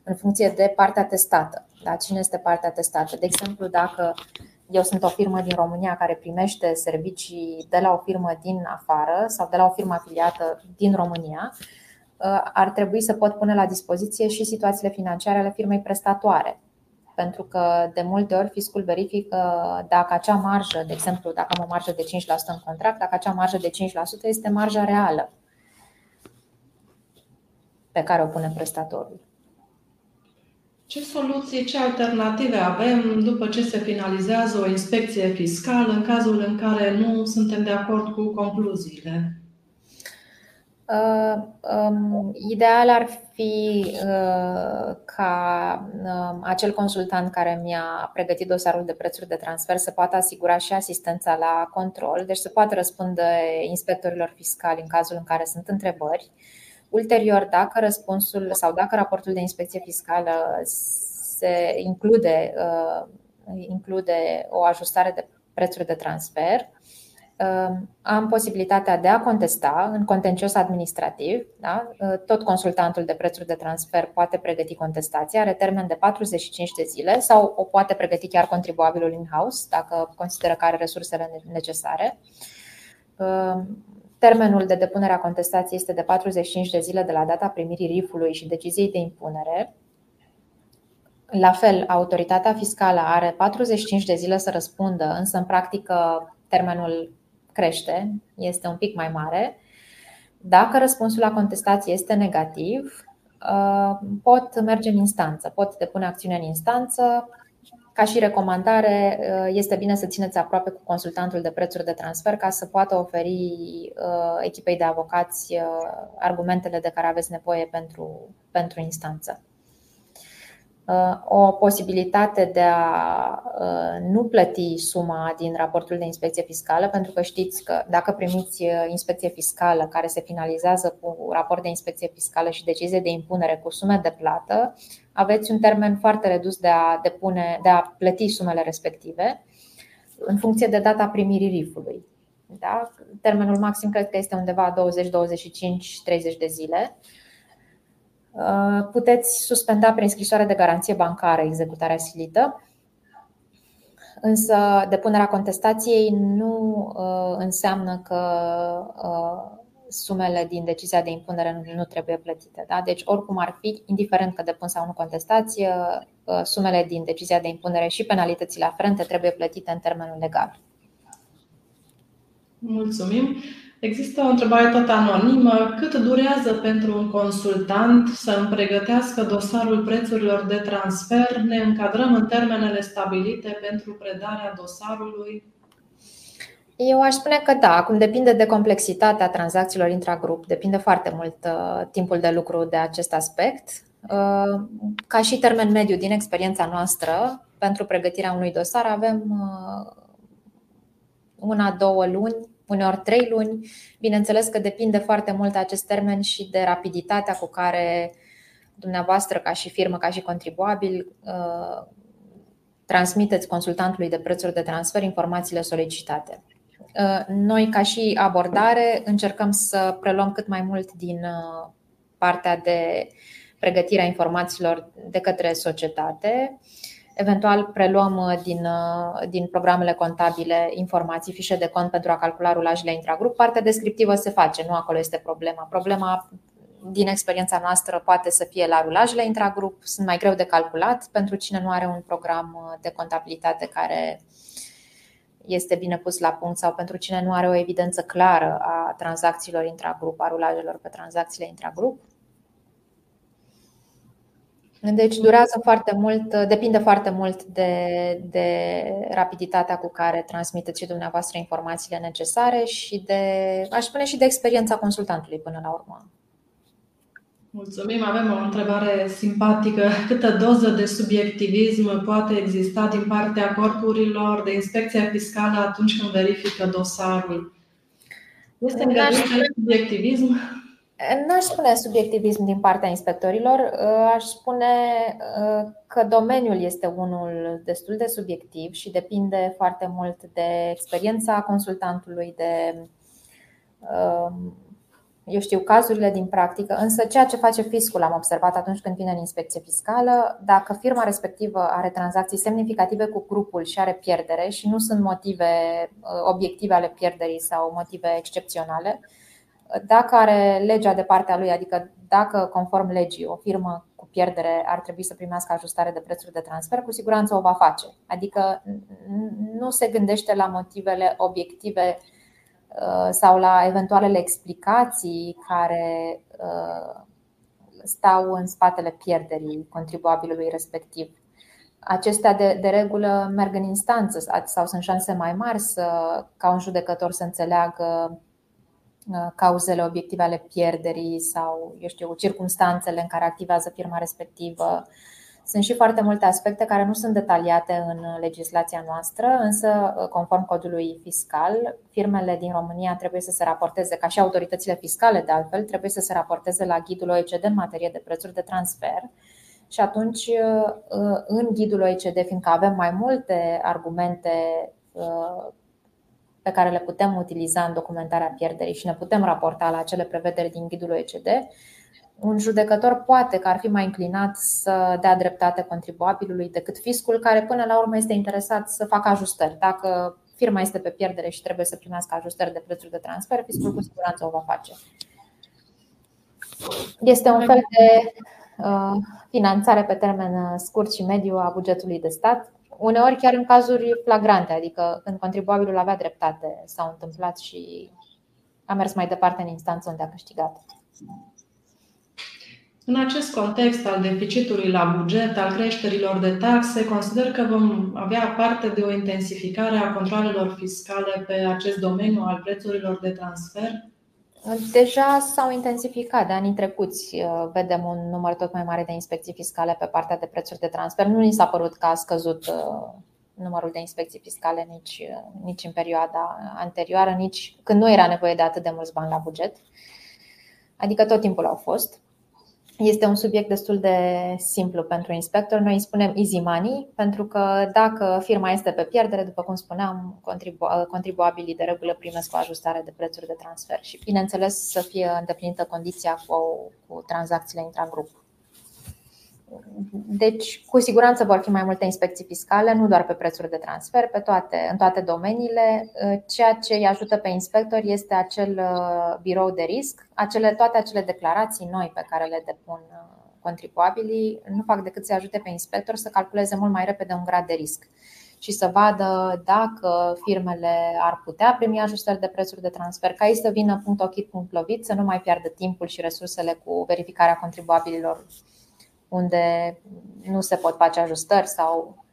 în funcție de partea testată. Da? Cine este partea testată? De exemplu, dacă eu sunt o firmă din România care primește servicii de la o firmă din afară sau de la o firmă afiliată din România, uh, ar trebui să pot pune la dispoziție și situațiile financiare ale firmei prestatoare. Pentru că de multe ori fiscul verifică dacă acea marjă, de exemplu, dacă am o marjă de 5% în contract, dacă acea marjă de 5% este marja reală pe care o pune prestatorul. Ce soluții, ce alternative avem după ce se finalizează o inspecție fiscală în cazul în care nu suntem de acord cu concluziile? Uh, um, ideal ar fi uh, ca uh, acel consultant care mi-a pregătit dosarul de prețuri de transfer să poată asigura și asistența la control, deci să poată răspunde inspectorilor fiscali în cazul în care sunt întrebări. Uh, Ulterior, dacă răspunsul sau dacă raportul de inspecție fiscală se include, uh, include o ajustare de prețuri de transfer, am posibilitatea de a contesta în contencios administrativ. Da? Tot consultantul de prețuri de transfer poate pregăti contestația, are termen de 45 de zile sau o poate pregăti chiar contribuabilul in-house dacă consideră că are resursele necesare. Termenul de depunere a contestației este de 45 de zile de la data primirii RIF-ului și deciziei de impunere. La fel, autoritatea fiscală are 45 de zile să răspundă, însă în practică termenul crește, este un pic mai mare. Dacă răspunsul la contestație este negativ, uh, pot merge în instanță, pot depune acțiune în instanță. Ca și recomandare, uh, este bine să țineți aproape cu consultantul de prețuri de transfer ca să poată oferi uh, echipei de avocați argumentele de care aveți nevoie pentru, pentru instanță. Uh, o posibilitate de a uh, nu plăti suma din raportul de inspecție fiscală, pentru că știți că dacă primiți uh, inspecție fiscală care se finalizează cu raport de inspecție fiscală și decizie de impunere cu sume de plată, aveți un termen foarte redus de a, depune, de a plăti sumele respective în funcție de data primirii RIF-ului. Da? Termenul maxim cred că este undeva 20, 25, 30 de zile. Uh, puteți suspenda prin scrisoare de garanție bancară executarea silită, însă depunerea contestației nu uh, înseamnă că uh, sumele din decizia de impunere nu trebuie plătite. Da? Deci, oricum ar fi, indiferent că depun sau nu contestație, sumele din decizia de impunere și penalitățile aferente trebuie plătite în termenul legal. Mulțumim! Există o întrebare tot anonimă. Cât durează pentru un consultant să îmi pregătească dosarul prețurilor de transfer? Ne încadrăm în termenele stabilite pentru predarea dosarului? Eu aș spune că da, acum depinde de complexitatea tranzacțiilor intragrup, depinde foarte mult uh, timpul de lucru de acest aspect. Uh, ca și termen mediu din experiența noastră, pentru pregătirea unui dosar avem uh, una, două luni uneori trei luni. Bineînțeles că depinde foarte mult acest termen și de rapiditatea cu care dumneavoastră, ca și firmă, ca și contribuabil, uh, transmiteți consultantului de prețuri de transfer informațiile solicitate. Uh, noi, ca și abordare, încercăm să preluăm cât mai mult din uh, partea de pregătirea informațiilor de către societate Eventual preluăm uh, din, uh, din programele contabile informații, fișe de cont pentru a calcula rulajele intragrup. Partea descriptivă se face, nu acolo este problema. Problema din experiența noastră poate să fie la rulajele intragrup, sunt mai greu de calculat pentru cine nu are un program uh, de contabilitate care este bine pus la punct sau pentru cine nu are o evidență clară a tranzacțiilor intragrup, a rulajelor pe tranzacțiile intragrup. Deci durează foarte mult, depinde foarte mult de, de rapiditatea cu care transmiteți și dumneavoastră informațiile necesare și de, aș spune, și de experiența consultantului până la urmă. Mulțumim. Avem o întrebare simpatică. Câtă doză de subiectivism poate exista din partea corpurilor de inspecție fiscală atunci când verifică dosarul? Este îngăduit subiectivism? N-aș spune subiectivism din partea inspectorilor, uh, aș spune uh, că domeniul este unul destul de subiectiv și depinde foarte mult de experiența consultantului, de um, eu știu, cazurile din practică, însă ceea ce face fiscul am observat atunci când vine în inspecție fiscală, dacă firma respectivă are tranzacții semnificative cu grupul și are pierdere și nu sunt motive uh, obiective ale pierderii sau motive excepționale, dacă are legea de partea lui, adică dacă conform legii o firmă cu pierdere ar trebui să primească ajustare de prețuri de transfer, cu siguranță o va face. Adică nu se gândește la motivele obiective uh, sau la eventualele explicații care uh, stau în spatele pierderii contribuabilului respectiv. Acestea de, de regulă merg în instanță sau sunt șanse mai mari să, ca un judecător să înțeleagă Uh, cauzele obiective ale pierderii sau, eu știu, circunstanțele în care activează firma respectivă. Sunt și foarte multe aspecte care nu sunt detaliate în legislația noastră, însă, uh, conform codului fiscal, firmele din România trebuie să se raporteze, ca și autoritățile fiscale de altfel, trebuie să se raporteze la ghidul OECD în materie de prețuri de transfer. Și atunci, uh, în ghidul OECD, fiindcă avem mai multe argumente pe care le putem utiliza în documentarea pierderii și ne putem raporta la acele prevederi din ghidul OECD, un judecător poate că ar fi mai înclinat să dea dreptate contribuabilului decât fiscul, care până la urmă este interesat să facă ajustări. Dacă firma este pe pierdere și trebuie să primească ajustări de prețuri de transfer, fiscul cu siguranță o va face. Este un fel de uh, finanțare pe termen uh, scurt și mediu a bugetului de stat, uneori chiar în cazuri flagrante, adică când contribuabilul avea dreptate, s-au întâmplat și a mers mai departe în instanță unde a câștigat. În acest context al deficitului la buget, al creșterilor de taxe, consider că vom avea parte de o intensificare a controlelor fiscale pe acest domeniu al prețurilor de transfer? Deja s-au intensificat de anii trecuți. Vedem un număr tot mai mare de inspecții fiscale pe partea de prețuri de transfer. Nu ni s-a părut că a scăzut uh, numărul de inspecții fiscale nici, uh, nici în perioada anterioară, nici când nu era nevoie de atât de mulți bani la buget. Adică tot timpul au fost. Este un subiect destul de simplu pentru inspector. Noi îi spunem easy money, pentru că dacă firma este pe pierdere, după cum spuneam, contribu- contribuabilii de regulă primesc o ajustare de prețuri de transfer și, bineînțeles, să fie îndeplinită condiția cu, cu tranzacțiile intragrup. Deci, cu siguranță vor fi mai multe inspecții fiscale, nu doar pe prețuri de transfer, pe toate, în toate domeniile. Ceea ce îi ajută pe inspector este acel uh, birou de risc, acele, toate acele declarații noi pe care le depun uh, contribuabilii nu fac decât să ajute pe inspector să calculeze mult mai repede un grad de risc și să vadă dacă firmele ar putea primi ajustări de prețuri de transfer, ca ei să vină punct ochit, punct lovit, să nu mai piardă timpul și resursele cu verificarea contribuabililor unde nu se pot face ajustări sau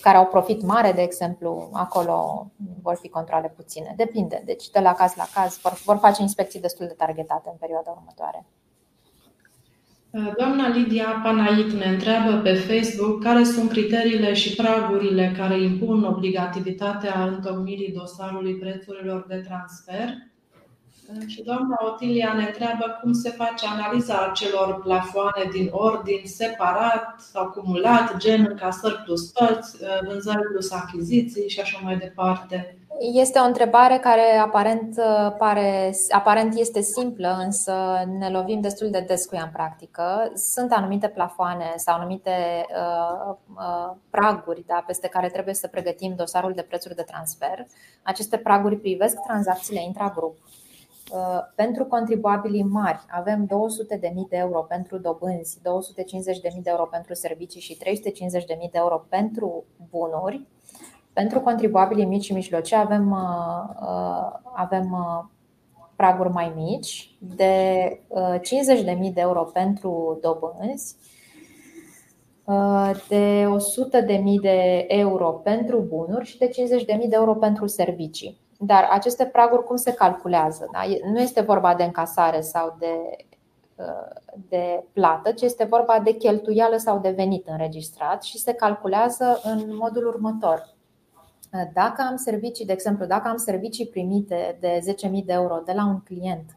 care au profit mare, de exemplu, acolo vor fi controle puține. Depinde. Deci, de la caz la caz, vor, vor face inspecții destul de targetate în perioada următoare. Doamna Lidia Panait ne întreabă pe Facebook care sunt criteriile și pragurile care impun obligativitatea întocmirii dosarului prețurilor de transfer și doamna Otilia ne întreabă cum se face analiza acelor plafoane din ordin separat, acumulat, gen încasări plus părți, vânzări plus achiziții și așa mai departe. Este o întrebare care aparent, pare, aparent este simplă, însă ne lovim destul de des cu ea în practică. Sunt anumite plafoane sau anumite uh, uh, praguri da, peste care trebuie să pregătim dosarul de prețuri de transfer. Aceste praguri privesc tranzacțiile intragrup Uh, pentru contribuabilii mari avem 200.000 de euro pentru dobânzi, 250.000 de euro pentru servicii și 350.000 de euro pentru bunuri. Pentru contribuabilii mici și mijlocii avem, uh, uh, avem praguri mai mici de 50.000 de euro pentru dobânzi, de 100.000 de euro pentru bunuri și de 50.000 de euro pentru servicii. Dar aceste praguri cum se calculează? Da? Nu este vorba de încasare sau de, uh, de plată, ci este vorba de cheltuială sau de venit înregistrat și se calculează în modul următor. Uh, dacă am servicii, de exemplu, dacă am servicii primite de 10.000 de euro de la un client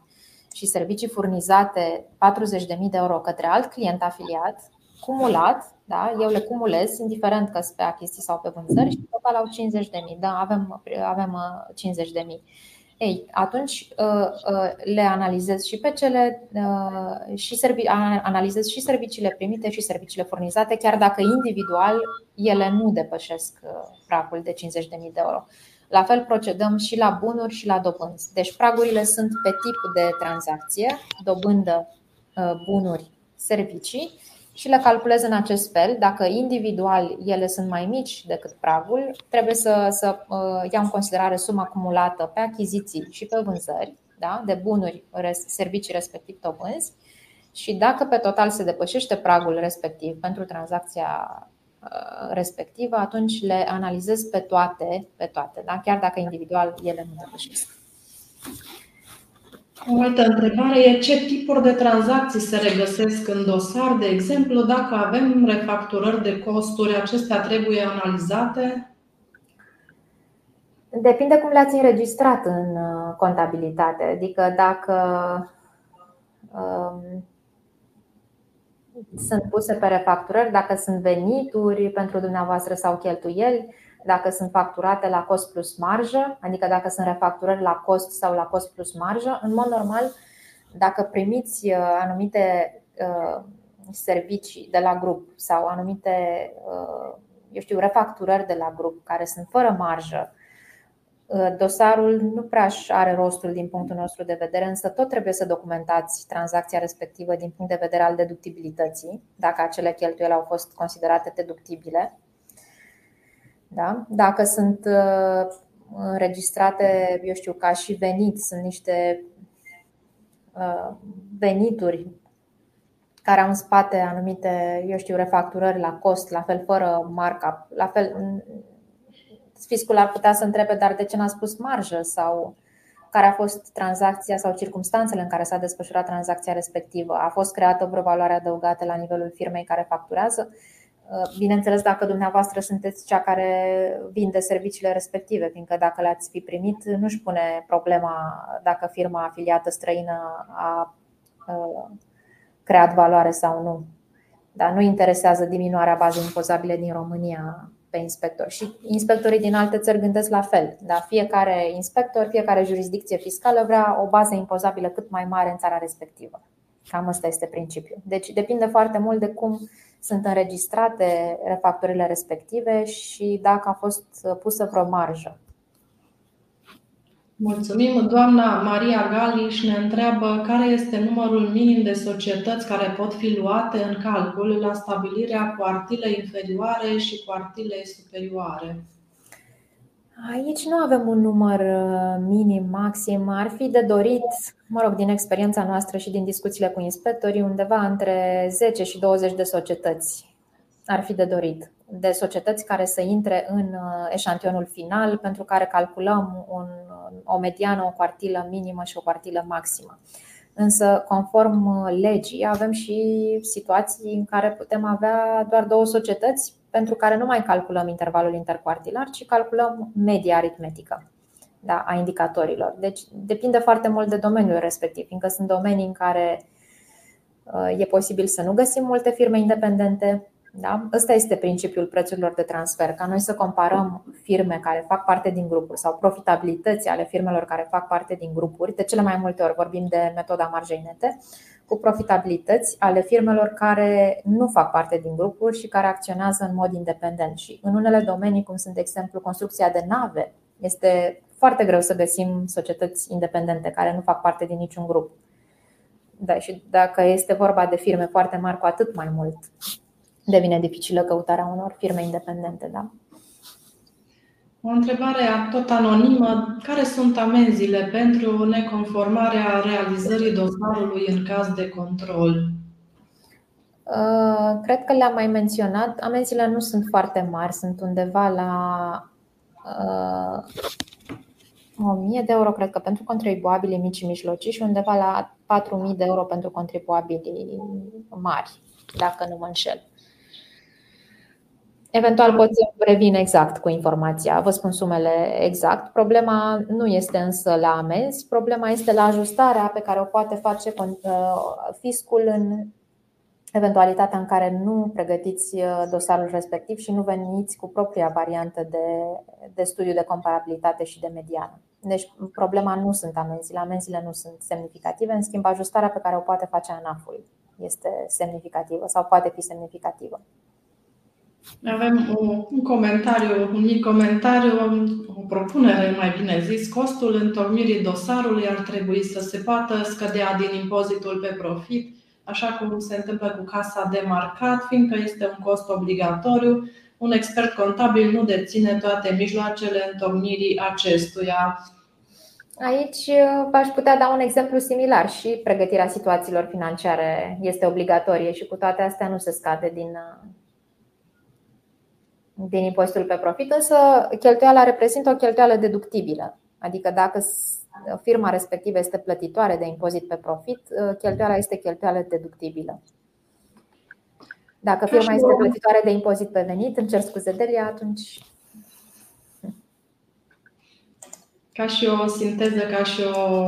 și servicii furnizate 40.000 de euro către alt client afiliat, cumulat, da? eu le cumulez, indiferent că sunt pe achiziții sau pe vânzări și total au 50.000. Da, avem, avem 50.000. Uh, Ei, atunci uh, uh, le analizez și pe cele și servi, analizez și serviciile primite și serviciile furnizate, chiar dacă individual ele nu depășesc pragul de 50.000 de euro. La fel procedăm și la bunuri și la dobânzi. Deci pragurile sunt pe tip de tranzacție, dobândă, bunuri, servicii și le calculez în acest fel. Dacă individual ele sunt mai mici decât pragul, trebuie să, să uh, iau în considerare suma acumulată pe achiziții și pe vânzări da? de bunuri, servicii respectiv dobânzi și dacă pe total se depășește pragul respectiv pentru tranzacția uh, respectivă, atunci le analizez pe toate, pe toate da? chiar dacă individual ele nu depășesc. O altă întrebare e ce tipuri de tranzacții se regăsesc în dosar? De exemplu, dacă avem refacturări de costuri, acestea trebuie analizate? Depinde cum le-ați înregistrat în uh, contabilitate. Adică dacă um, sunt puse pe refacturări, dacă sunt venituri pentru dumneavoastră sau cheltuieli, dacă sunt facturate la cost plus marjă, adică dacă sunt refacturări la cost sau la cost plus marjă. În mod normal, dacă primiți uh, anumite uh, servicii de la grup sau anumite uh, eu știu, refacturări de la grup care sunt fără marjă, dosarul nu prea are rostul din punctul nostru de vedere, însă tot trebuie să documentați tranzacția respectivă din punct de vedere al deductibilității, dacă acele cheltuieli au fost considerate deductibile. Da? Dacă sunt înregistrate, eu știu, ca și venit, sunt niște venituri care au în spate anumite, eu știu, refacturări la cost, la fel fără marca, la fel fiscul ar putea să întrebe, dar de ce n-a spus marjă sau care a fost tranzacția sau circumstanțele în care s-a desfășurat tranzacția respectivă? A fost creată vreo valoare adăugată la nivelul firmei care facturează? Bineînțeles, dacă dumneavoastră sunteți cea care vinde serviciile respective, fiindcă dacă le-ați fi primit, nu-și pune problema dacă firma afiliată străină a creat valoare sau nu. Dar nu interesează diminuarea bazei impozabile din România pe inspector. Și inspectorii din alte țări gândesc la fel. Da? Fiecare inspector, fiecare jurisdicție fiscală vrea o bază impozabilă cât mai mare în țara respectivă. Cam ăsta este principiul. Deci depinde foarte mult de cum sunt înregistrate refactorile respective și dacă a fost pusă vreo marjă. Mulțumim. Doamna Maria Galiș ne întreabă care este numărul minim de societăți care pot fi luate în calcul la stabilirea cuartilei inferioare și cuartilei superioare. Aici nu avem un număr uh, minim, maxim. Ar fi de dorit, mă rog, din experiența noastră și din discuțiile cu inspectorii, undeva între 10 și 20 de societăți ar fi de dorit de societăți care să intre în uh, eșantionul final, pentru care calculăm un, o mediană, o quartilă minimă și o quartilă maximă. Însă, conform uh, legii, avem și situații în care putem avea doar două societăți pentru care nu mai calculăm intervalul intercuartilar, ci calculăm media aritmetică da, a indicatorilor. Deci depinde foarte mult de domeniul respectiv, fiindcă sunt domenii în care uh, e posibil să nu găsim multe firme independente, da? Ăsta este principiul prețurilor de transfer, ca noi să comparăm firme care fac parte din grupuri sau profitabilități ale firmelor care fac parte din grupuri. De cele mai multe ori vorbim de metoda marjei nete, cu profitabilități ale firmelor care nu fac parte din grupuri și care acționează în mod independent. Și în unele domenii, cum sunt, de exemplu, construcția de nave, este foarte greu să găsim societăți independente care nu fac parte din niciun grup. Da, și dacă este vorba de firme foarte mari, cu atât mai mult devine dificilă căutarea unor firme independente. Da? O întrebare tot anonimă. Care sunt amenziile pentru neconformarea realizării dosarului în caz de control? Uh, cred că le-am mai menționat. Amenziile nu sunt foarte mari, sunt undeva la uh, 1000 de euro, cred că, pentru contribuabili mici și mijlocii și undeva la 4000 de euro pentru contribuabili mari, dacă nu mă înșel. Eventual pot să revin exact cu informația, vă spun sumele exact. Problema nu este însă la amenzi, problema este la ajustarea pe care o poate face uh, fiscul în eventualitatea în care nu pregătiți uh, dosarul respectiv și nu veniți cu propria variantă de, de studiu de comparabilitate și de mediană. Deci problema nu sunt amenziile, amenziile nu sunt semnificative, în schimb ajustarea pe care o poate face ANAF-ul este semnificativă sau poate fi semnificativă. Avem un comentariu, un mic comentariu, o propunere, mai bine zis. Costul întocmirii dosarului ar trebui să se poată scădea din impozitul pe profit, așa cum se întâmplă cu casa de marcat, fiindcă este un cost obligatoriu. Un expert contabil nu deține toate mijloacele întocmirii acestuia. Aici uh, aș putea da un exemplu similar și pregătirea situațiilor financiare este obligatorie și cu toate astea nu se scade din, uh, din impozitul pe profit, însă cheltuiala reprezintă o cheltuială deductibilă. Adică dacă firma respectivă este plătitoare de impozit pe profit, cheltuiala este cheltuială deductibilă. Dacă firma este plătitoare de impozit pe venit, îmi cer scuze de ea, atunci ca și o sinteză, ca și o,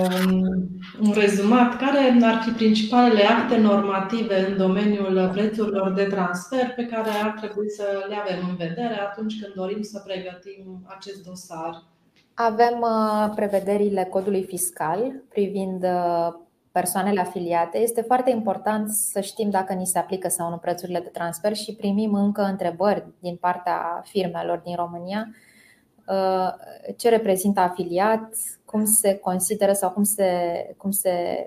un rezumat, care ar fi principalele acte normative în domeniul prețurilor de transfer pe care ar trebui să le avem în vedere atunci când dorim să pregătim acest dosar? Avem uh, prevederile codului fiscal privind uh, persoanele afiliate. Este foarte important să știm dacă ni se aplică sau nu prețurile de transfer și primim încă întrebări din partea firmelor din România Uh, ce reprezintă afiliat, cum se consideră sau cum se, cum se,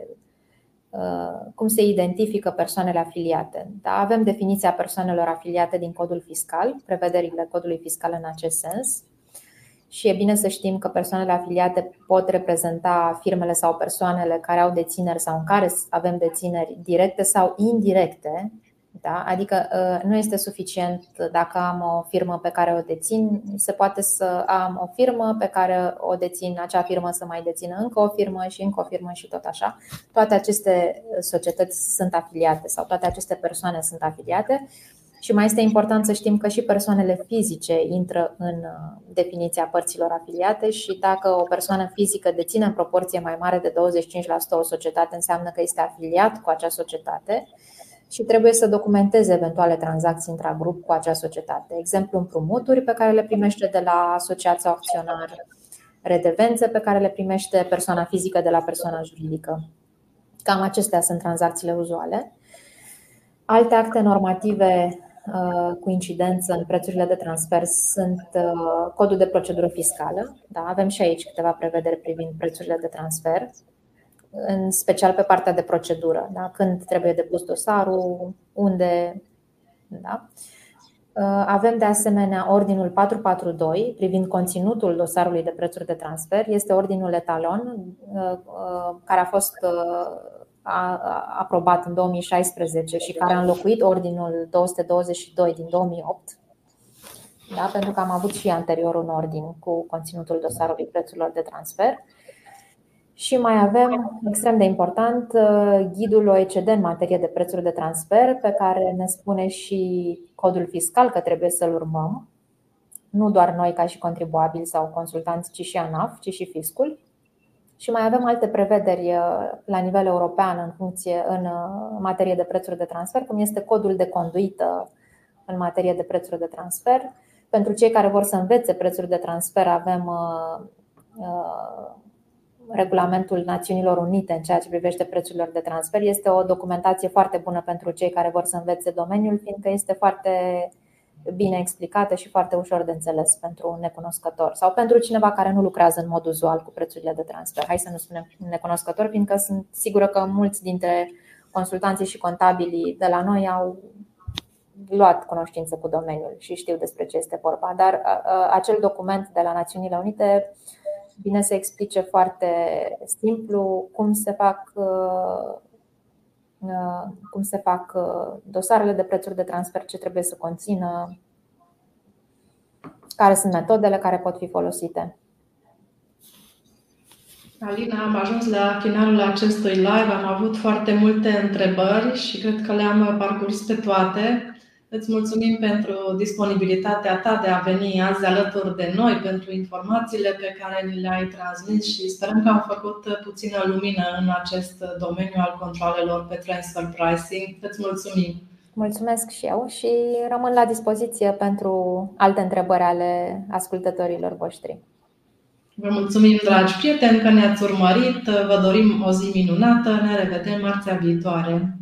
uh, cum se identifică persoanele afiliate. Da? Avem definiția persoanelor afiliate din codul fiscal, prevederile codului fiscal în acest sens. Și e bine să știm că persoanele afiliate pot reprezenta firmele sau persoanele care au dețineri sau în care avem dețineri directe sau indirecte da? Adică ă, nu este suficient dacă am o firmă pe care o dețin, se poate să am o firmă pe care o dețin, acea firmă să mai dețină încă o firmă și încă o firmă și tot așa. Toate aceste societăți sunt afiliate sau toate aceste persoane sunt afiliate și mai este important să știm că și persoanele fizice intră în ă, definiția părților afiliate și dacă o persoană fizică deține în proporție mai mare de 25% o societate, înseamnă că este afiliat cu acea societate și trebuie să documenteze eventuale tranzacții intragrup cu acea societate. Exemplu, împrumuturi pe care le primește de la asociația acționară, redevențe pe care le primește persoana fizică de la persoana juridică. Cam acestea sunt tranzacțiile uzuale. Alte acte normative uh, cu incidență în prețurile de transfer sunt uh, codul de procedură fiscală. Da, avem și aici câteva prevederi privind prețurile de transfer, în special pe partea de procedură, da? când trebuie depus dosarul, unde. Da? Uh, avem de asemenea ordinul 442 privind conținutul dosarului de prețuri de transfer. Este ordinul etalon uh, uh, care a fost aprobat în 2016 și care a înlocuit ordinul 222 din 2008. Da? Pentru că am avut și anterior un ordin cu conținutul dosarului prețurilor de transfer. Și mai avem, extrem de important, uh, ghidul OECD în materie de prețuri de transfer, pe care ne spune și codul fiscal că trebuie să-l urmăm. Nu doar noi ca și contribuabili sau consultanți, ci și ANAF, ci și fiscul. Și mai avem alte prevederi uh, la nivel european în funcție în uh, materie de prețuri de transfer, cum este codul de conduită în materie de prețuri de transfer. Pentru cei care vor să învețe prețuri de transfer, avem regulamentul Națiunilor Unite în ceea ce privește prețurile de transfer. Este o documentație foarte bună pentru cei care vor să învețe domeniul, fiindcă este foarte bine explicată și foarte ușor de înțeles pentru un necunoscător sau pentru cineva care nu lucrează în mod uzual cu prețurile de transfer. Hai să nu spunem necunoscător, fiindcă sunt sigură că mulți dintre consultanții și contabilii de la noi au luat cunoștință cu domeniul și știu despre ce este vorba. Dar acel document de la Națiunile Unite bine să explice foarte simplu cum se fac uh, uh, cum se fac uh, dosarele de prețuri de transfer, ce trebuie să conțină, care sunt metodele care pot fi folosite. Alina, am ajuns la finalul acestui live, am avut foarte multe întrebări și cred că le-am parcurs pe toate. Îți mulțumim pentru disponibilitatea ta de a veni azi alături de noi, pentru informațiile pe care ni le-ai transmis și sperăm că am făcut puțină lumină în acest domeniu al controlelor pe transfer pricing. Îți mulțumim! Mulțumesc și eu și rămân la dispoziție pentru alte întrebări ale ascultătorilor voștri. Vă mulțumim, dragi prieteni, că ne-ați urmărit. Vă dorim o zi minunată. Ne revedem marțea viitoare.